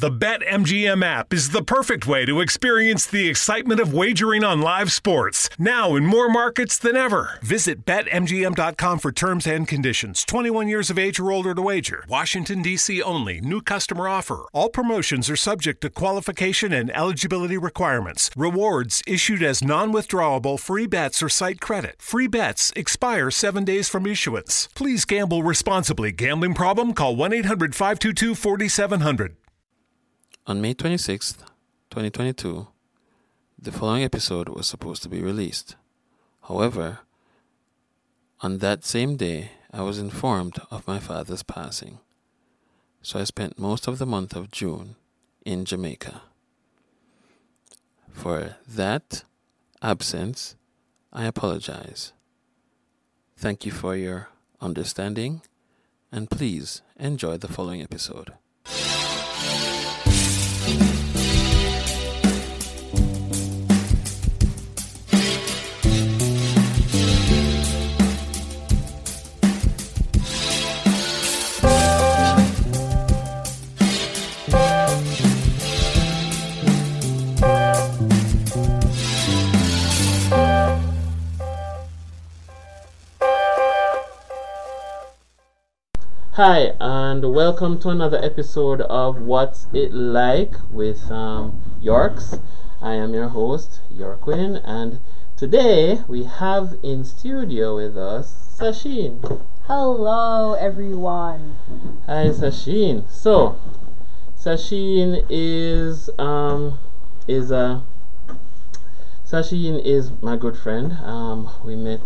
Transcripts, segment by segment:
The BetMGM app is the perfect way to experience the excitement of wagering on live sports, now in more markets than ever. Visit BetMGM.com for terms and conditions. 21 years of age or older to wager. Washington, D.C. only. New customer offer. All promotions are subject to qualification and eligibility requirements. Rewards issued as non withdrawable free bets or site credit. Free bets expire seven days from issuance. Please gamble responsibly. Gambling problem? Call 1 800 522 4700. On May 26th, 2022, the following episode was supposed to be released. However, on that same day, I was informed of my father's passing, so I spent most of the month of June in Jamaica. For that absence, I apologize. Thank you for your understanding, and please enjoy the following episode. Hi, and welcome to another episode of What's It Like with um, YORX. I am your host, Yorkwin, and today we have in studio with us Sasheen. Hello, everyone. Hi, Sasheen. So, Sasheen is um is a Sasheen is my good friend. Um, we met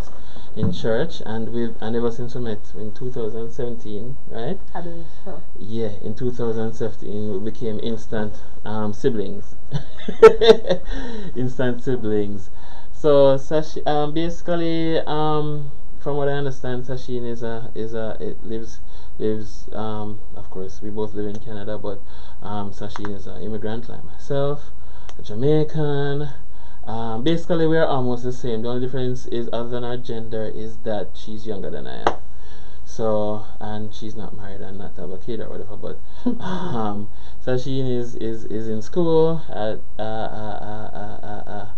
in church, and we've and ever since we met in 2017, right? I believe so. Yeah, in 2017 we became instant um, siblings. instant siblings. So Sash, um, basically, um, from what I understand, Sasheen is a is a it lives lives. Um, of course, we both live in Canada, but um, Sasheen is an immigrant like myself, a Jamaican. Um, basically, we're almost the same. The only difference is, other than our gender, is that she's younger than I am. So, and she's not married and not have a kid or whatever. But, um, so she is is is in school at uh uh uh uh uh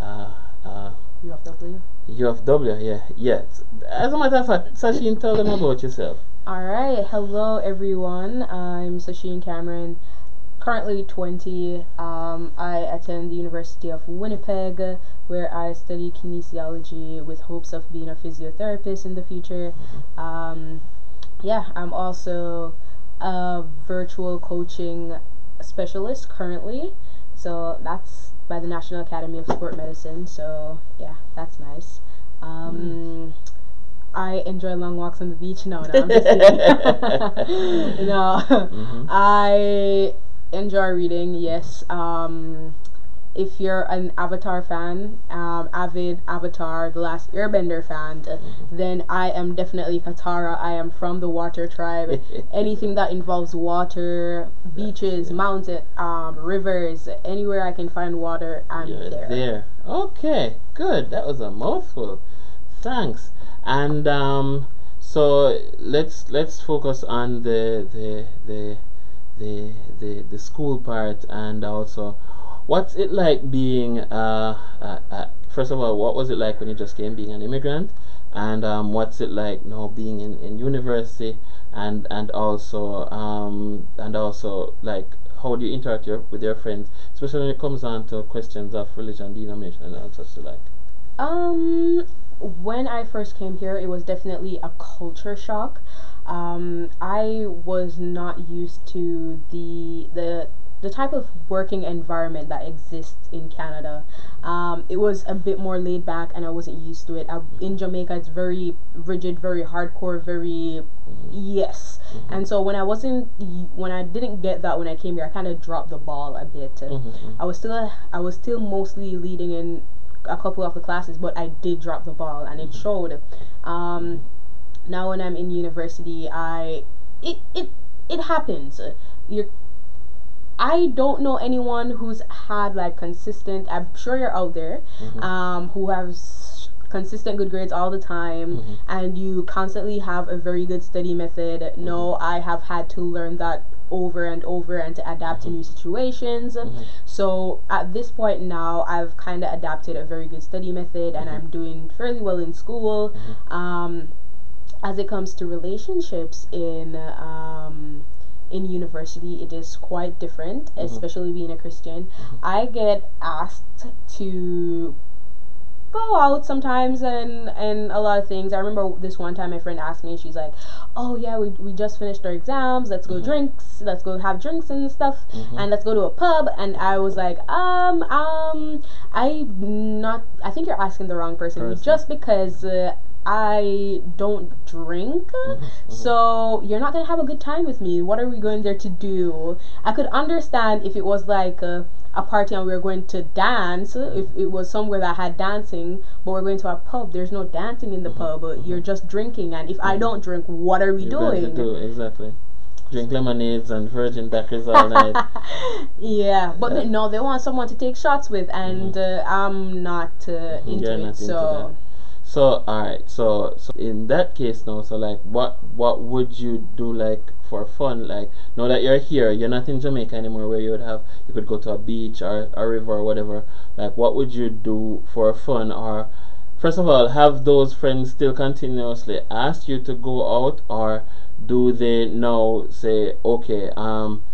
uh. uh U of W. UFW, yeah, yes. As a matter of fact, Sasheen, tell them about yourself. All right. Hello, everyone. I'm Sasheen Cameron currently 20. Um, I attend the University of Winnipeg, where I study kinesiology with hopes of being a physiotherapist in the future. Um, yeah, I'm also a virtual coaching specialist currently. So that's by the National Academy of Sport Medicine. So yeah, that's nice. Um, I enjoy long walks on the beach. No, no, I'm just kidding. no, Mhm. I enjoy reading. Yes. Um, if you're an Avatar fan, um, avid Avatar, The Last Airbender fan, uh, then I am definitely Katara. I am from the Water Tribe. Anything that involves water, beaches, mountain, um, rivers, anywhere I can find water, I'm You're there. there. Okay, good. That was a mouthful. Thanks. And um, so let's let's focus on the the the the the, the school part and also what's it like being uh, uh, uh first of all what was it like when you just came being an immigrant? And um, what's it like now being in, in university? And and also um, and also like how do you interact your, with your friends? Especially when it comes on to questions of religion denomination and such like. Um, when I first came here, it was definitely a culture shock. Um, I was not used to the the the type of working environment that exists in Canada. Um, it was a bit more laid back, and I wasn't used to it. I, in Jamaica, it's very rigid, very hardcore, very yes. And so when I wasn't, when I didn't get that when I came here, I kind of dropped the ball a bit. I was still, I was still mostly leading in a couple of the classes, but I did drop the ball, and it showed. Um, now when I'm in university, I it it it happens. You're I don't know anyone who's had like consistent. I'm sure you're out there, mm-hmm. um, who has consistent good grades all the time, mm-hmm. and you constantly have a very good study method. No, mm-hmm. I have had to learn that over and over and to adapt to new situations. So at this point now, I've kind of adapted a very good study method, and I'm doing fairly well in school. Um, as it comes to relationships in um, in university, it is quite different, especially being a Christian. I get asked to go out sometimes and and a lot of things. I remember this one time my friend asked me, and she's like, "Oh yeah, we, we just finished our exams. Let's go drinks. Let's go have drinks and stuff, and let's go to a pub." And I was like, "Um, um, I not. I think you're asking the wrong person. Person. Just because." Uh, I don't drink, mm-hmm, so mm-hmm. you're not gonna have a good time with me. What are we going there to do? I could understand if it was like a, a party and we were going to dance, if it was somewhere that had dancing, but we're going to a pub. There's no dancing in the mm-hmm, pub. You're just drinking, and if I don't drink, what are we You're doing? do exactly. Drink lemonades and virgin daiquiris all night. Yeah, but they, no, they want someone to take shots with, and uh, I'm not uh, into You're it. not into so all right, so so in that case now, so like what what would you do like for fun? Like now that you're here, you're not in Jamaica anymore, where you would have you could go to a beach or a river or whatever. Like what would you do for fun? Or first of all, have those friends still continuously ask you to go out, or do they now say, okay, um,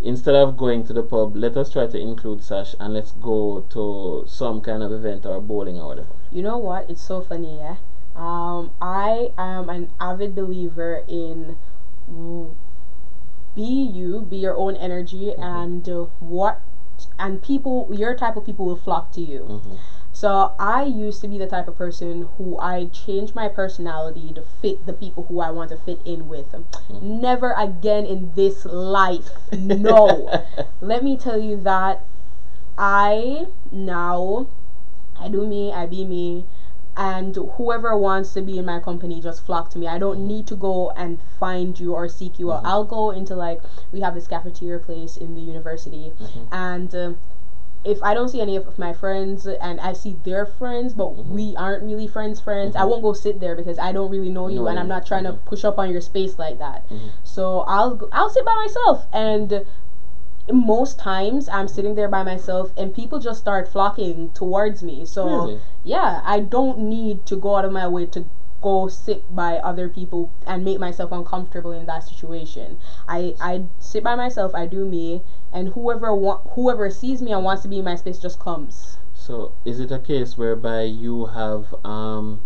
instead of going to the pub, let us try to include Sash and let's go to some kind of event or bowling or whatever. You know what? It's so funny, yeah. Um, I am an avid believer in be you, be your own energy, and uh, what and people, your type of people will flock to you. Mhm. So I used to be the type of person who I changed my personality to fit the people who I want to fit in with. Never again in this life. No. Let me tell you that I now I do me, I be me, and whoever wants to be in my company just flock to me. I don't need to go and find you or seek you out. Mm-hmm. I'll go into like we have this cafeteria place in the university, mm-hmm. and. Uh, if I don't see any of my friends and I see their friends, but mm-hmm. we aren't really friends, friends, I won't go sit there because I don't really know you Know and I'm not trying to push up on your space like that. So I'll I'll sit by myself and most times I'm sitting there by myself and people just start flocking towards me. So Really? yeah, I don't need to go out of my way to go sit by other people and make myself uncomfortable in that situation. I I sit by myself, I do me, and whoever wa- whoever sees me and wants to be in my space just comes. So is it a case whereby you have um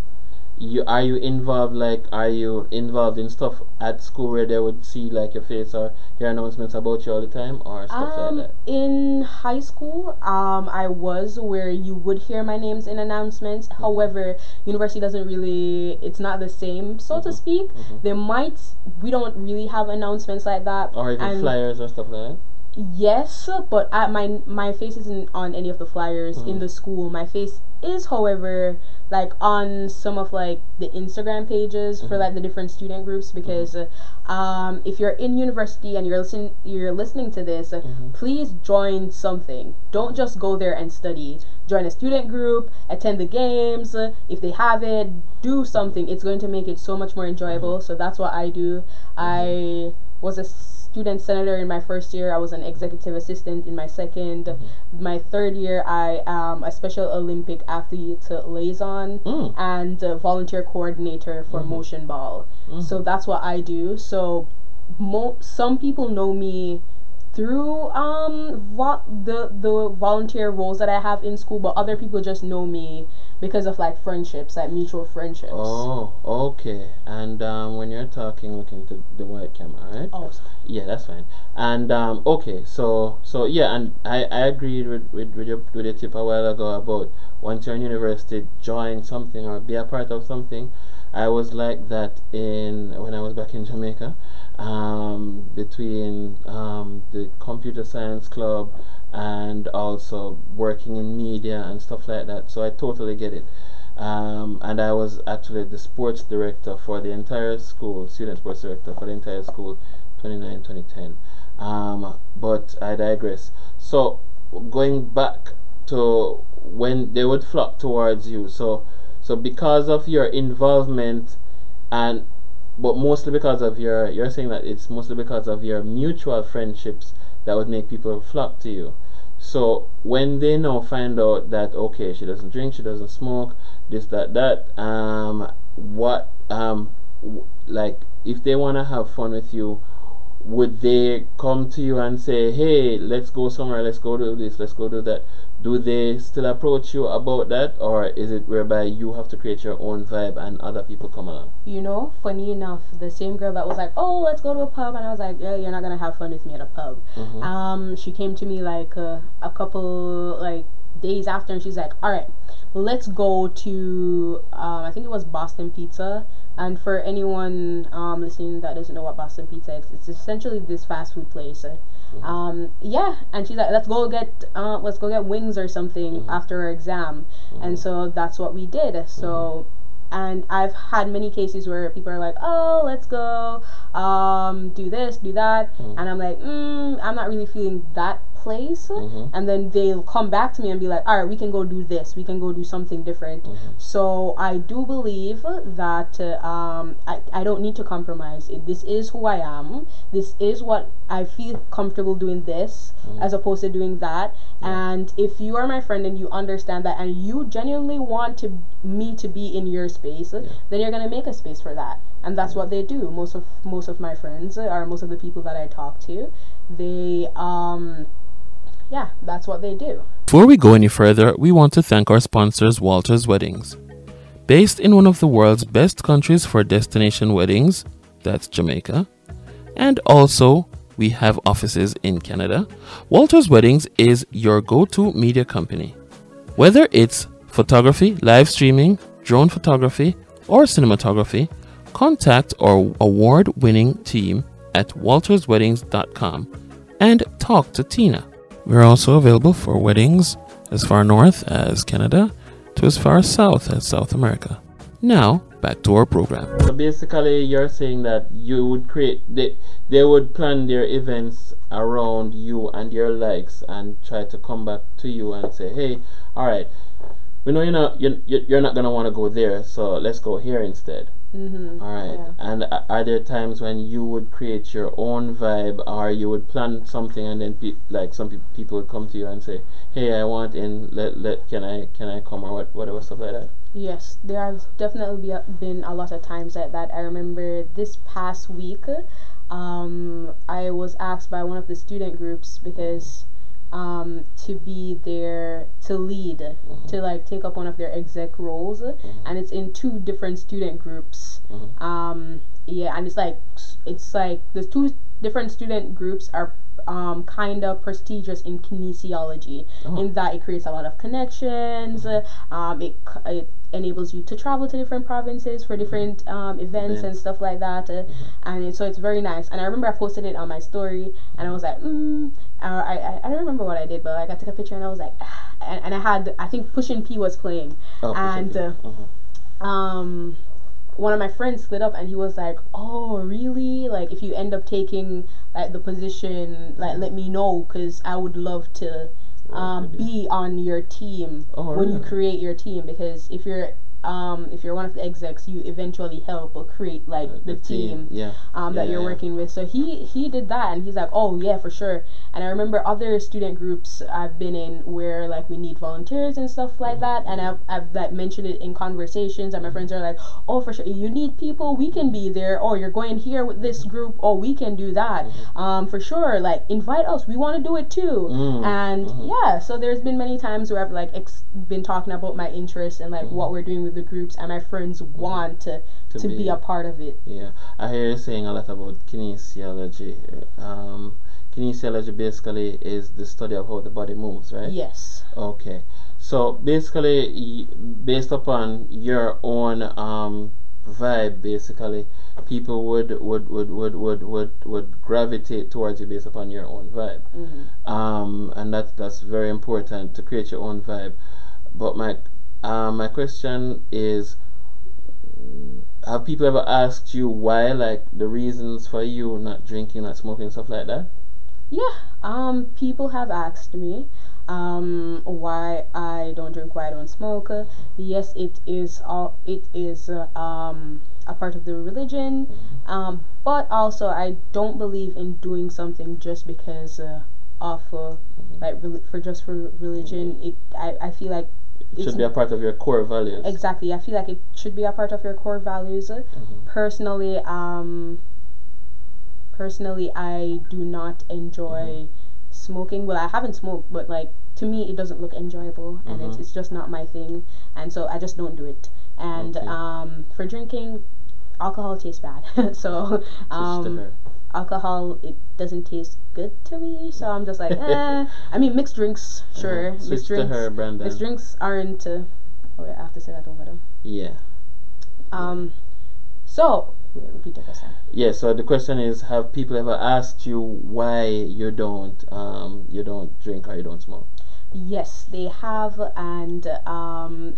you are you involved like are you involved in stuff at school where they would see like your face or hear announcements about you all the time or stuff Um, like that? in high school, um, I was where you would hear my names in announcements. Mm-hmm. However, university doesn't really, it's not the same, so Mm-hmm. to speak. They might, we don't really have announcements like that. Or even and flyers or stuff like that? Yes, but I, my my face isn't on any of the flyers in the school. My face is, however, like on some of like the Instagram pages for like the different student groups because uh, um, if you're in university and you're listening you're listening to this, uh, please join something. Don't just go there and study. Join a student group, attend the games. If they have it, do something. It's going to make it so much more enjoyable. So that's what I do. I was a student senator in my first year. I was an executive assistant in my 2nd mm-hmm. My third year, I am a Special Olympic athlete liaison Mm. and volunteer coordinator for mm-hmm. motionball. Mm. So that's what I do. So mo- some people know me through um vo- the the volunteer roles that I have in school, but other people just know me because of like friendships, like mutual friendships. Oh, okay. And um, when you're talking, look into the white camera, right? Oh, sorry. Yeah, that's fine. And um, okay, so so yeah, and I, I agreed with, with, with your with your tip a while ago about once you're in university, join something or be a part of something. I was like that in when I was back in Jamaica, um, between um, the computer science club and also working in media and stuff like that. So I totally get it. Um, and I was actually the sports director for the entire school, student sports director for the entire school, 29 2010. Um, but I digress. So going back to when they would flock towards you. So so because of your involvement and but mostly because of your you're saying that it's mostly because of your mutual friendships that would make people flock to you. So when they now find out that okay, she doesn't drink, she doesn't smoke, this, that, that, um, what, um, w- like if they wanna have fun with you, would they come to you and say, hey, let's go somewhere, let's go do this, let's go do that? Do they still approach you about that, or is it whereby you have to create your own vibe and other people come along? You know, funny enough, the same girl that was like, "Oh, let's go to a pub," and I was like, "Yeah, you're not gonna have fun with me at a pub." Mhm. Um, she came to me like uh, a couple like days after, and she's like, "All right, let's go to um, I think it was Boston Pizza." And for anyone um, listening that doesn't know what Boston Pizza is, it's essentially this fast food place. Um, yeah, and she's like, "Let's go get uh, let's go get wings or something after our exam," and so that's what we did. So and I've had many cases where people are like, "Oh, let's go, um, do this, do that," Mhm. and I'm like, mm, "I'm not really feeling that place." Mhm. And then they'll come back to me and be like, "All right, we can go do this. We can go do something different." Mhm. So I do believe that uh, um, I, I don't need to compromise. It- This is who I am. This is what I feel comfortable doing. This as opposed to doing that. And if you are my friend and you understand that, and you genuinely want to me to be in your space, then you're gonna make a space for that. And that's what they do. Most of most of my friends or most of the people that I talk to, they um, yeah, that's what they do. Before we go any further, we want to thank our sponsors, Walters Weddings. Based in one of the world's best countries for destination weddings, that's Jamaica, and also we have offices in Canada, Walters Weddings is your go to media company. Whether it's photography, live streaming, drone photography, or cinematography, contact our award winning team at waltersweddings.com and talk to Tina. We're also available for weddings as far north as Canada to as far south as South America. Now, back to our program. So basically, you're saying that you would create they they would plan their events around you and your likes and try to come back to you and say, hey, all right, we know you're not you're, you're not gonna want to go there, so let's go here instead. Mm-hmm. All right. Yeah. And a- are there times when you would create your own vibe, or you would plan something, and then pe- like some peop people would come to you and say, "Hey, I want in. Let let can I can I come or what whatever stuff like that." Yes, there have definitely be, been a lot of times like that. I remember this past week, um, I was asked by one of the student groups because um, to be there to lead, to like take up one of their exec roles, and it's in two different student groups. Mhm. Um, yeah, and it's like it's like the two different student groups are um, kind of prestigious in kinesiology Oh. in that it creates a lot of connections. Um, it, it enables you to travel to different provinces for different um, events and stuff like that. Uh, And it, so it's very nice. And I remember I posted it on my story, and I was like, mm, uh, I, I I don't remember what I did, but like I took a picture and I was like, and, and I had I think Pushing P was playing, Oh, and. Uh, Mhm. um one of my friends slid up and he was like oh really? Like if you end up taking like the position like let me know because i would love to um, be on your team Oh, when you create your team because if you're um, if you're one of the execs, you eventually help or create like Uh, the, team, yeah. um, that you're yeah. working with. So he he did that, and he's like, oh yeah, for sure. And I remember other student groups I've been in where like we need volunteers and stuff like that, and I've I've like mentioned it in conversations, and my friends are like, oh for sure, you need people, we can be there. Or you're going here with this group, oh we can do that. Um, for sure, like invite us, we want to do it too. Mm, And mhm. yeah, so there's been many times where I've like ex- been talking about my interests and like what we're doing with the groups, and my friends want to To to, be, be- a part of it. Yeah, I hear you saying a lot about kinesiology. Um, kinesiology basically is the study of how the body moves, right? Yes. Okay. So basically, based upon your own um, vibe, basically, people would would, would, would, would, would would gravitate towards you based upon your own vibe. hmm Um, and that that's very important to create your own vibe. But my uh, my question is, have people ever asked you why, like the reasons for you not drinking, not smoking, stuff like that? Yeah. Um, people have asked me um why I don't drink, why I don't smoke. Yes, it is all it is uh, um a part of the religion. Um, but also I don't believe in doing something just because uh, of uh, like rel- for just for religion. It I, I feel like It should be a part of your core values. exactly. I feel like it should be a part of your core values. Mhm. Personally, um, personally, I do not enjoy smoking. Well, I haven't smoked, but like to me, it doesn't look enjoyable, and it's Mhm. it's just not my thing, and so I just don't do it. And Okay. um, for drinking, alcohol tastes bad, so um. Alcohol it doesn't taste good to me. So I'm just like, eh. I mean, mixed drinks, sure. Mixed to drinks, her, mixed drinks aren't. Uh, oh, wait, I have to say that over them. Yeah. Um, so wait, repeat the question. Yeah, so the question is have people ever asked you why you don't um you don't drink or you don't smoke? Yes, they have, and um,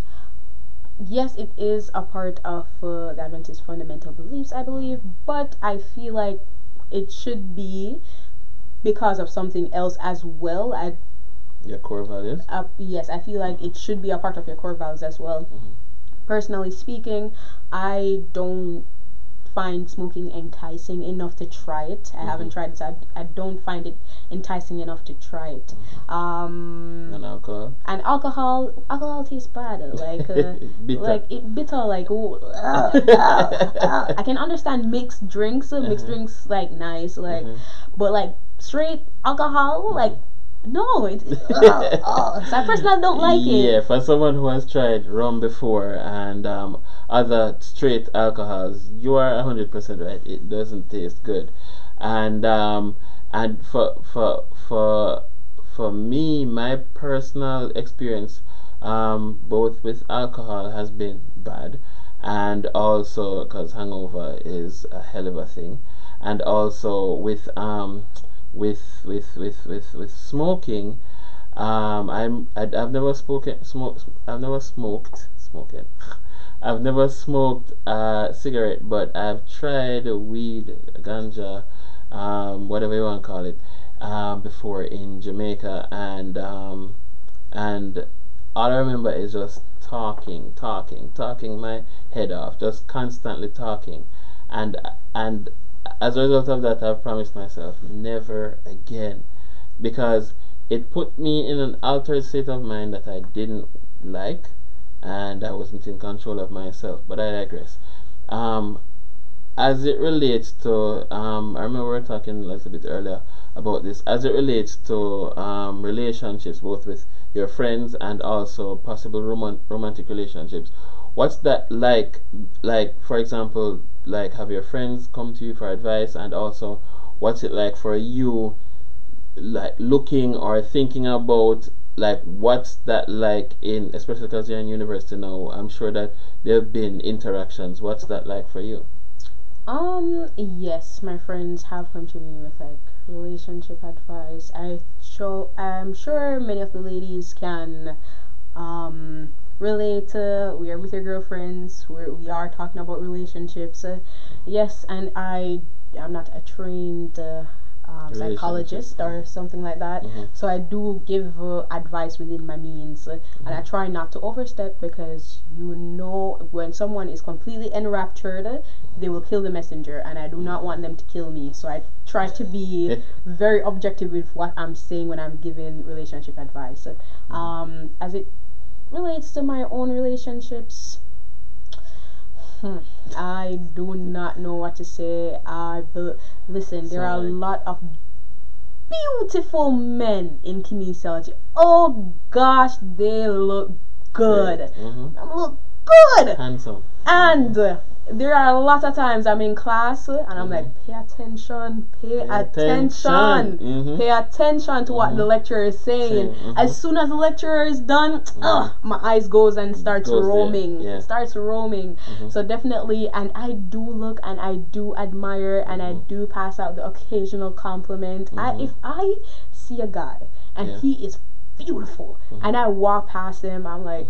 yes, it is a part of uh, the Adventist fundamental beliefs, I believe. But I feel like it should be because of something else as well. I Your core values? uh, yes, I feel like it should be a part of your core values as well. Mhm. Personally speaking, I don't find smoking enticing enough to try it. I haven't Mhm. tried it, so I, I don't find it enticing enough to try it. Um, And alcohol? and alcohol, alcohol tastes bad. Like, uh, Bitter. like it bitter. Like, ooh, uh, uh, uh. I can understand mixed drinks. uh, Mixed Uh-huh. drinks like nice, like, Mhm. but like straight alcohol, like. No, it, uh, uh. so I personally don't like it. Yeah, for someone who has tried rum before and um, other straight alcohols, you are hundred percent right. It doesn't taste good, and um, and for for for for me, my personal experience, um, both with alcohol has been bad, and also because hangover is a hell of a thing, and also with um with with with with with smoking um i'm I, i've never spoken smoke i've never smoked smoking. I've never smoked a cigarette but i've tried weed ganja um whatever you want to call it um before in jamaica and um and all i remember is just talking talking talking my head off just constantly talking. And and as a result of that i've promised myself never again. Because it put me in an altered state of mind that i didn't like and i wasn't in control of myself but i digress. Um as it relates to um i remember we were talking a little bit earlier about this. As it relates to um relationships both with your friends and also possible roman- romantic relationships what's that like like for example like have your friends come to you for advice and also what's it like for you like looking or thinking about like what's that like in especially because you're in university now i'm sure that there have been interactions what's that like for you Um, yes, my friends have come to me with like relationship advice. I show I'm sure many of the ladies can um relate to we are with your girlfriends where we are talking about relationships uh, yes and i i'm not a trained uh, um, psychologist or something like that. Mhm. So I do give uh, advice within my means, uh, and I try not to overstep because you know when someone is completely enraptured, uh, they will kill the messenger, and I do not want them to kill me. So I try to be very objective with what I'm saying when I'm giving relationship advice. Um, as it relates to my own relationships. Hmm. I do not know what to say. I be- listen. There are a lot of beautiful men in kinesiology. Oh gosh, they look good. Mhm. They look good. Handsome. And uh, there are a lot of times I'm in class and I'm like, pay attention, pay, Pay attention, attention. Mhm. pay attention to what the Mhm. lecturer is saying. Mhm. As soon as the lecturer is done, ugh, my eyes goes and starts Goes roaming. yeah. Starts roaming. Mhm. So definitely, and I do look and I do admire and I Mhm. do pass out the occasional compliment. I if I see a guy and Yeah. he is beautiful and I walk past him, I'm like.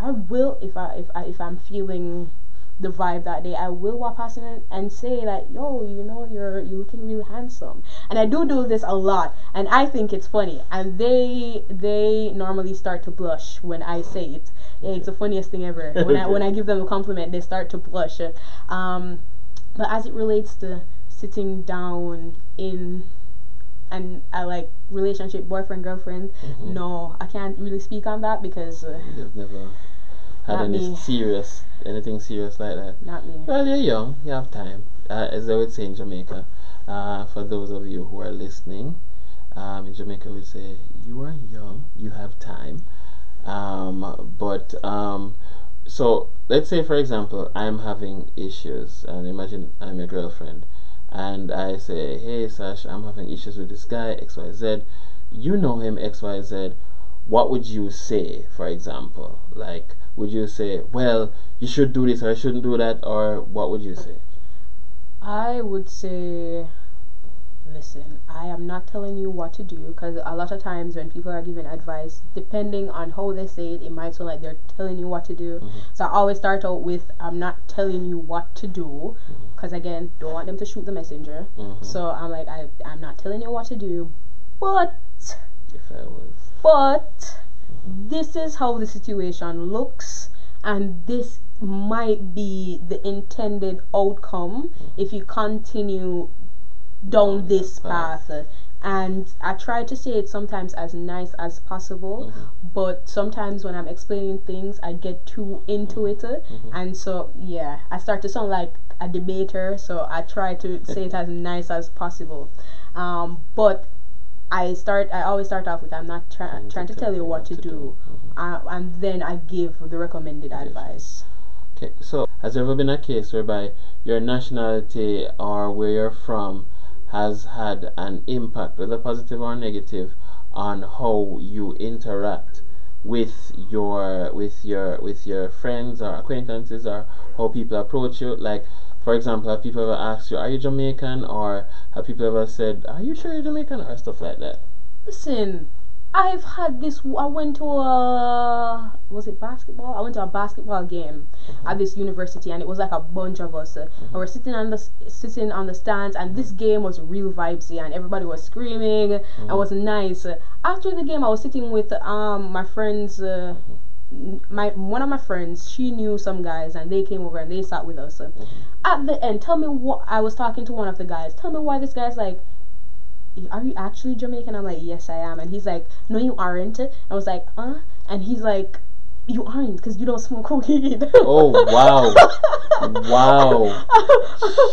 I will if I if I if I'm feeling the vibe that day, I will walk past him and say like, yo, you know, you're you're looking really handsome. And I do do this a lot, and I think it's funny. And they they normally start to blush when I say it. Yeah, it's the funniest thing ever. When I when I give them a compliment, they start to blush. Um, but as it relates to sitting down in and I like relationship boyfriend girlfriend, Mhm. no, I can't really speak on that because. Uh, never had Not any me. serious, anything serious like that. Not me. Well, you're young. You have time. Uh, as I would say in Jamaica, uh, for those of you who are listening, um, in Jamaica we say, you are young, you have time. Um, but, um, so let's say, for example, I'm having issues, and imagine I'm your girlfriend, and I say, hey, Sash, I'm having issues with this guy, XYZ. You know him, XYZ. What would you say, for example? Like, would you say, well, you should do this or I shouldn't do that, or what would you say? I would say, listen, I am not telling you what to do because a lot of times when people are giving advice, depending on how they say it, it might sound like they're telling you what to do. Mhm. So I always start out with, I'm not telling you what to do because, again, don't want them to shoot the messenger. Mhm. So I'm like, I, I'm not telling you what to do, but, If I was. but, this is how the situation looks and this might be the intended outcome if you continue down this path. and i try to say it sometimes as nice as possible Mhm. but sometimes when i'm explaining things i get too into it uh, Mhm. and so yeah i start to sound like a debater so i try to say it as nice as possible um, but I start. I always start off with, "I'm not try- trying to tell you what to do," Mhm. uh, and then I give the recommended advice. Okay, so has there ever been a case whereby your nationality or where you're from has had an impact, whether positive or negative, on how you interact with your with your with your friends or acquaintances or how people approach you? Like, for example, have people ever asked you, "Are you Jamaican?" or have people ever said, "Are you sure you're Jamaican?" or stuff like that? Listen, I've had this. I went to a was it basketball? I went to a basketball game at this university, and it was like a bunch of us. uh, And we're sitting on the sitting on the stands, and this game was real vibesy, and everybody was screaming. and It was nice. After the game, I was sitting with um my friends. Uh, n- my one of my friends, she knew some guys, and they came over and they sat with us. Uh, At the end, tell me what I was talking to one of the guys. Tell me why this guy's like are you actually Jamaican? I'm like, yes, I am. And he's like, no, you aren't. I was like, uh? And he's like, you aren't because you don't smoke weed. Oh wow, wow!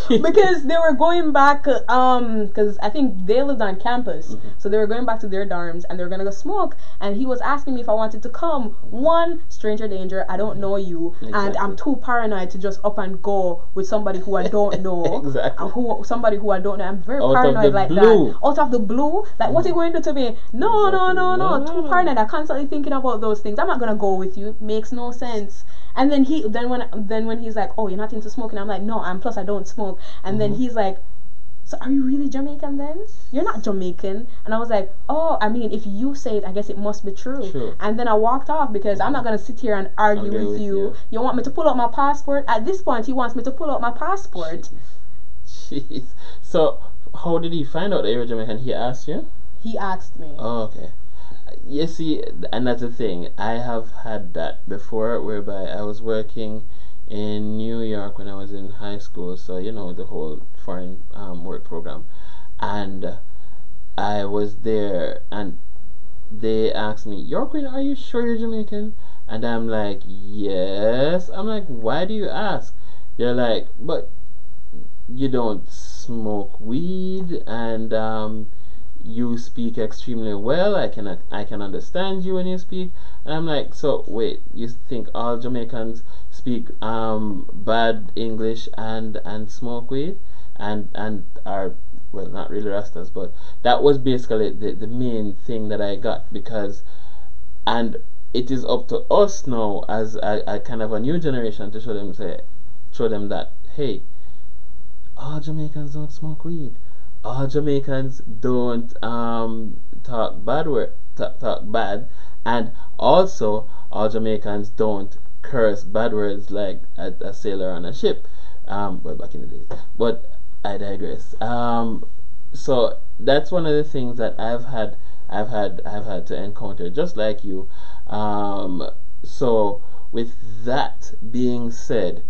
because they were going back, um, because I think they lived on campus, Mm-hmm. so they were going back to their dorms and they were gonna go smoke. And he was asking me if I wanted to come. One, stranger danger. I don't know you, and I'm too paranoid to just up and go with somebody who I don't know. Exactly. Who somebody who I don't know. I'm very Out paranoid like blue. that. Out of the blue, like what are you going to do to me? No, no, Exactly. no, no. No, no, Too no. paranoid. I'm constantly thinking about those things. I'm not gonna go with you. Makes no sense. And then he, then when, then when he's like, "Oh, you're not into smoking," I'm like, "No, I'm plus I don't smoke." And then Mm-hmm. he's like, "So are you really Jamaican then? You're not Jamaican." And I was like, "Oh, I mean, if you say it, I guess it must be true." And then I walked off because I'm not gonna sit here and argue with with you. you. You want me to pull out my passport? At this point, he wants me to pull out my passport. Jeez. So, how did he find out that you were Jamaican? He asked you. He asked me. Oh, okay. You see, the thing. I have had that before, whereby I was working in New York when I was in high school. So you know the whole foreign um, work program, and I was there, and they asked me, "Yorkwin, are you sure you're Jamaican?" And I'm like, "Yes." I'm like, "Why do you ask?" They're like, "But you don't smoke weed and um, you speak extremely well. I can I can understand you when you speak." And I'm like, "So wait, you think all Jamaicans speak um, bad English and and smoke weed and and are well not really Rastas, but that was basically the the main thing that I got because and it is up to us now as a, a kind of a new generation to show them say show them that hey all Jamaicans don't smoke weed. All Jamaicans don't um, talk bad word, talk, talk bad, and also all Jamaicans don't curse bad words like a, a sailor on a ship. Um, well, back in the days, but I digress. Um, so that's one of the things that I've had, I've had, I've had to encounter, just like you. Um, so with that being said,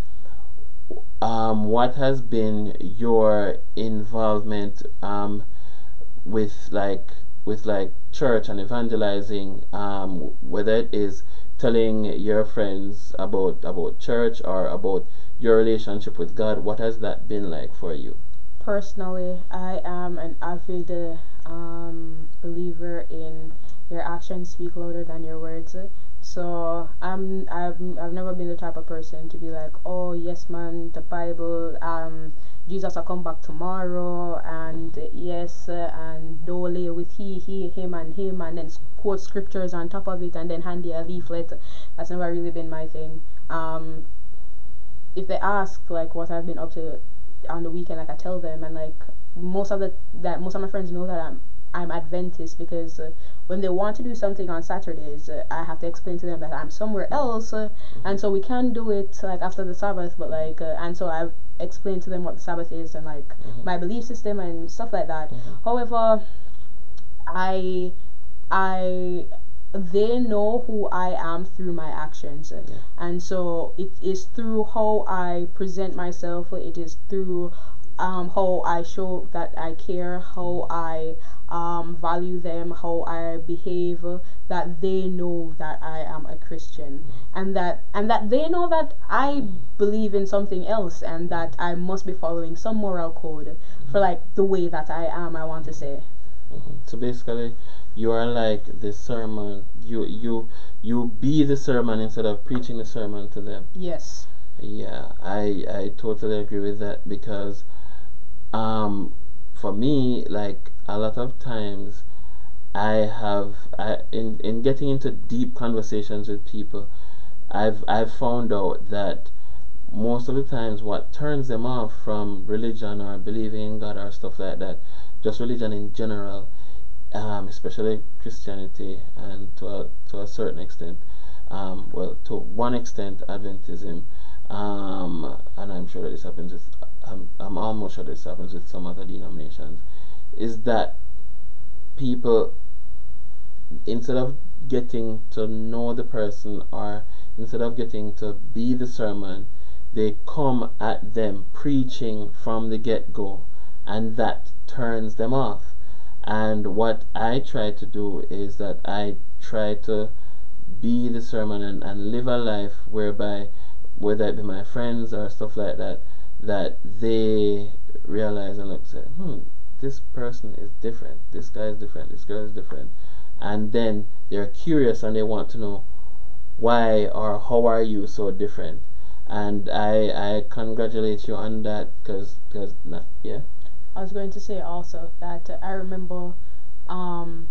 um, what has been your involvement um, with like with like church and evangelizing? Um, whether it is telling your friends about about church or about your relationship with God what has that been like for you? Personally I am an avid um, believer in your actions speak louder than your words so I'm I've I've never been the type of person to be like, oh yes man, the Bible, um, Jesus will come back tomorrow, and yes, uh, and dole with he, he, him, and him, and then quote scriptures on top of it, and then hand you a leaflet. That's never really been my thing. Um, if they ask like what I've been up to on the weekend, like I tell them, and like most of the that most of my friends know that I'm I'm Adventist because uh, when they want to do something on Saturdays, uh, I have to explain to them that I'm somewhere else, uh, and so we can do it like after the Sabbath. But like, uh, and so I've explained to them what the Sabbath is and like mm-hmm. my belief system and stuff like that. Mm-hmm. However, I, I, they know who I am through my actions, yeah. and so it is through how I present myself. It is through um, how I show that I care, how I um, value them, how I behave, that they know that I am a Christian, and that and that they know that I believe in something else, and that I must be following some moral code for like the way that I am. I want to say. Mm-hmm. So basically, you are like the sermon. You you you be the sermon instead of preaching the sermon to them. Yes. Yeah, I I totally agree with that because, um, for me, like a lot of times I have I, in in getting into deep conversations with people, I've I've found out that most of the times what turns them off from religion or believing in God or stuff like that, just religion in general, um, especially Christianity and to a, to a certain extent, um, well, to one extent, Adventism, um, and I'm sure that this happens with, I'm, I'm almost sure this happens with some other denominations, is that people instead of getting to know the person or instead of getting to be the sermon they come at them preaching from the get-go and that turns them off. And what i try to do is that i try to be the sermon and, and live a life whereby whether it be my friends or stuff like that that they realize and look say hmm this person is different, this guy is different, this girl is different, and then they're curious and they want to know why or how are you so different. And I I congratulate you on that because because yeah. I was going to say also that I remember, um,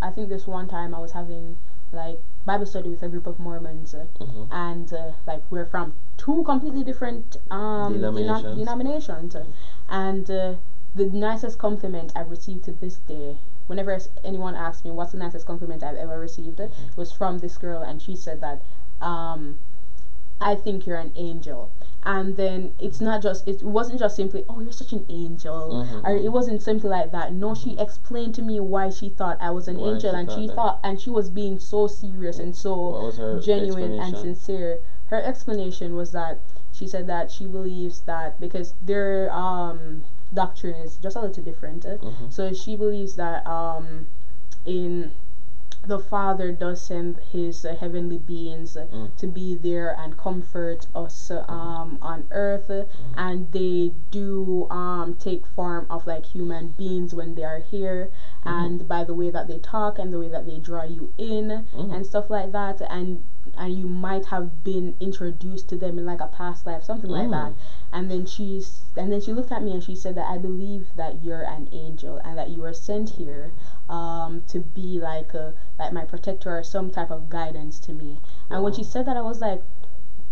I think this one time I was having like Bible study with a group of Mormons, uh, mm-hmm. and uh, like we're from two completely different um, denominations, denominations. Mm-hmm. and uh, the nicest compliment I've received to this day. Whenever anyone asks me what's the nicest compliment I've ever received, it was from this girl, and she said that um, I think you're an angel. And then it's not just it wasn't just simply oh you're such an angel Mhm. or it wasn't simply like that no she explained to me why she thought i was an Why angel she and she that. thought and she was being so serious and so What was her genuine and sincere her explanation was that she said that she believes that because their um doctrine is just a little different uh, Mhm. so she believes that um in the father does send his uh, heavenly beings uh, Mm. to be there and comfort us uh, um, on earth uh, and they do um, take form of like human beings when they are here and by the way that they talk and the way that they draw you in Mm. and stuff like that and and you might have been introduced to them in like a past life something like that Mm. and then she's and then she looked at me and she said that I believe that you're an angel and that you were sent here um, to be like a, like my protector or some type of guidance to me. And when she said that, I was like,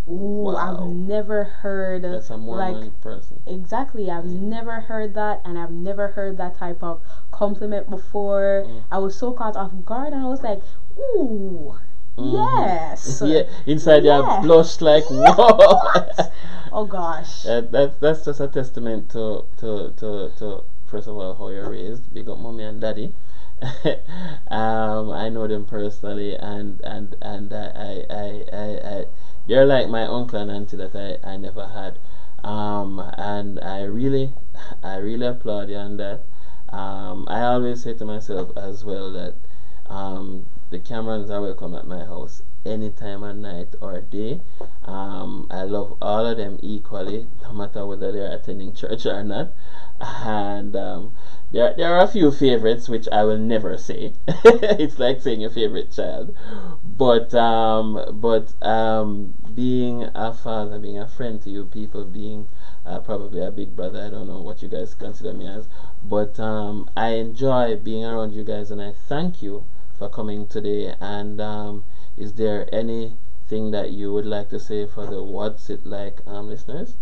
"Ooh, Wow. I've never heard That's a Mormon like person. exactly. I've never heard that, and I've never heard that type of compliment before. Mm. I was so caught off guard, and I was like, "Ooh. Yes, yeah, inside you Yeah. blushed like whoa. oh gosh." Uh, that's that's just a testament to, to to to first of all how you're raised. Big up mommy and daddy. um, I know them personally, and and and I I, I, I, you're like my uncle and auntie that I, I never had. Um, and I really I really applaud you on that. Um, I always say to myself as well that um, the Camerons are welcome at my house anytime at night or day. Um, I love all of them equally, no matter whether they're attending church or not. And um, there, there are a few favorites which I will never say. it's like saying your favorite child. But um, but um, being a father, being a friend to you people, being uh, probably a big brother. I don't know what you guys consider me as, but um, I enjoy being around you guys, and I thank you for coming today. And um, is there anything that you would like to say for the What's It Like um, listeners?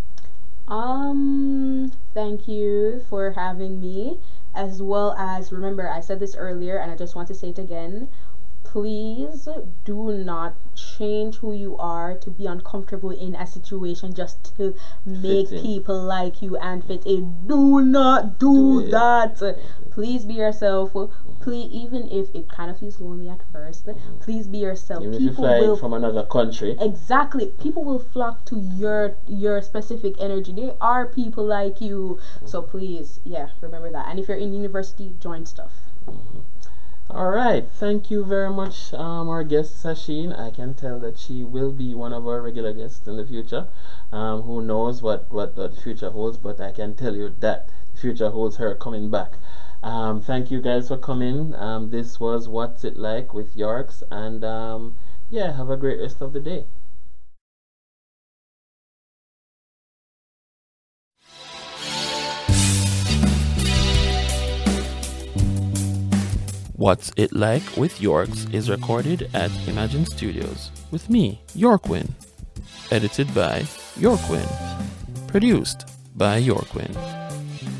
Um, thank you for having me. As well as, remember, I said this earlier and I just want to say it again. Please do not change who you are to be uncomfortable in a situation just to make people like you and fit in. Do not do, Do that. Please be yourself. Please, even if it kind of feels lonely at first, please be yourself. Even if you People fly will from another country, Exactly. People will flock to your your specific energy. There are people like you. So please, yeah, remember that. And if you're in university, join stuff. All right, thank you very much, um, our guest Sasheen. I can tell that she will be one of our regular guests in the future. Um, who knows what, what, what the future holds, but I can tell you that the future holds her coming back. Um, thank you guys for coming. Um, this was What's It Like with YORX, and um, yeah, have a great rest of the day. What's It Like with YORX is recorded at Imagine Studios with me, Yorkwin. Edited by Yorkwin. Produced by Yorkwin.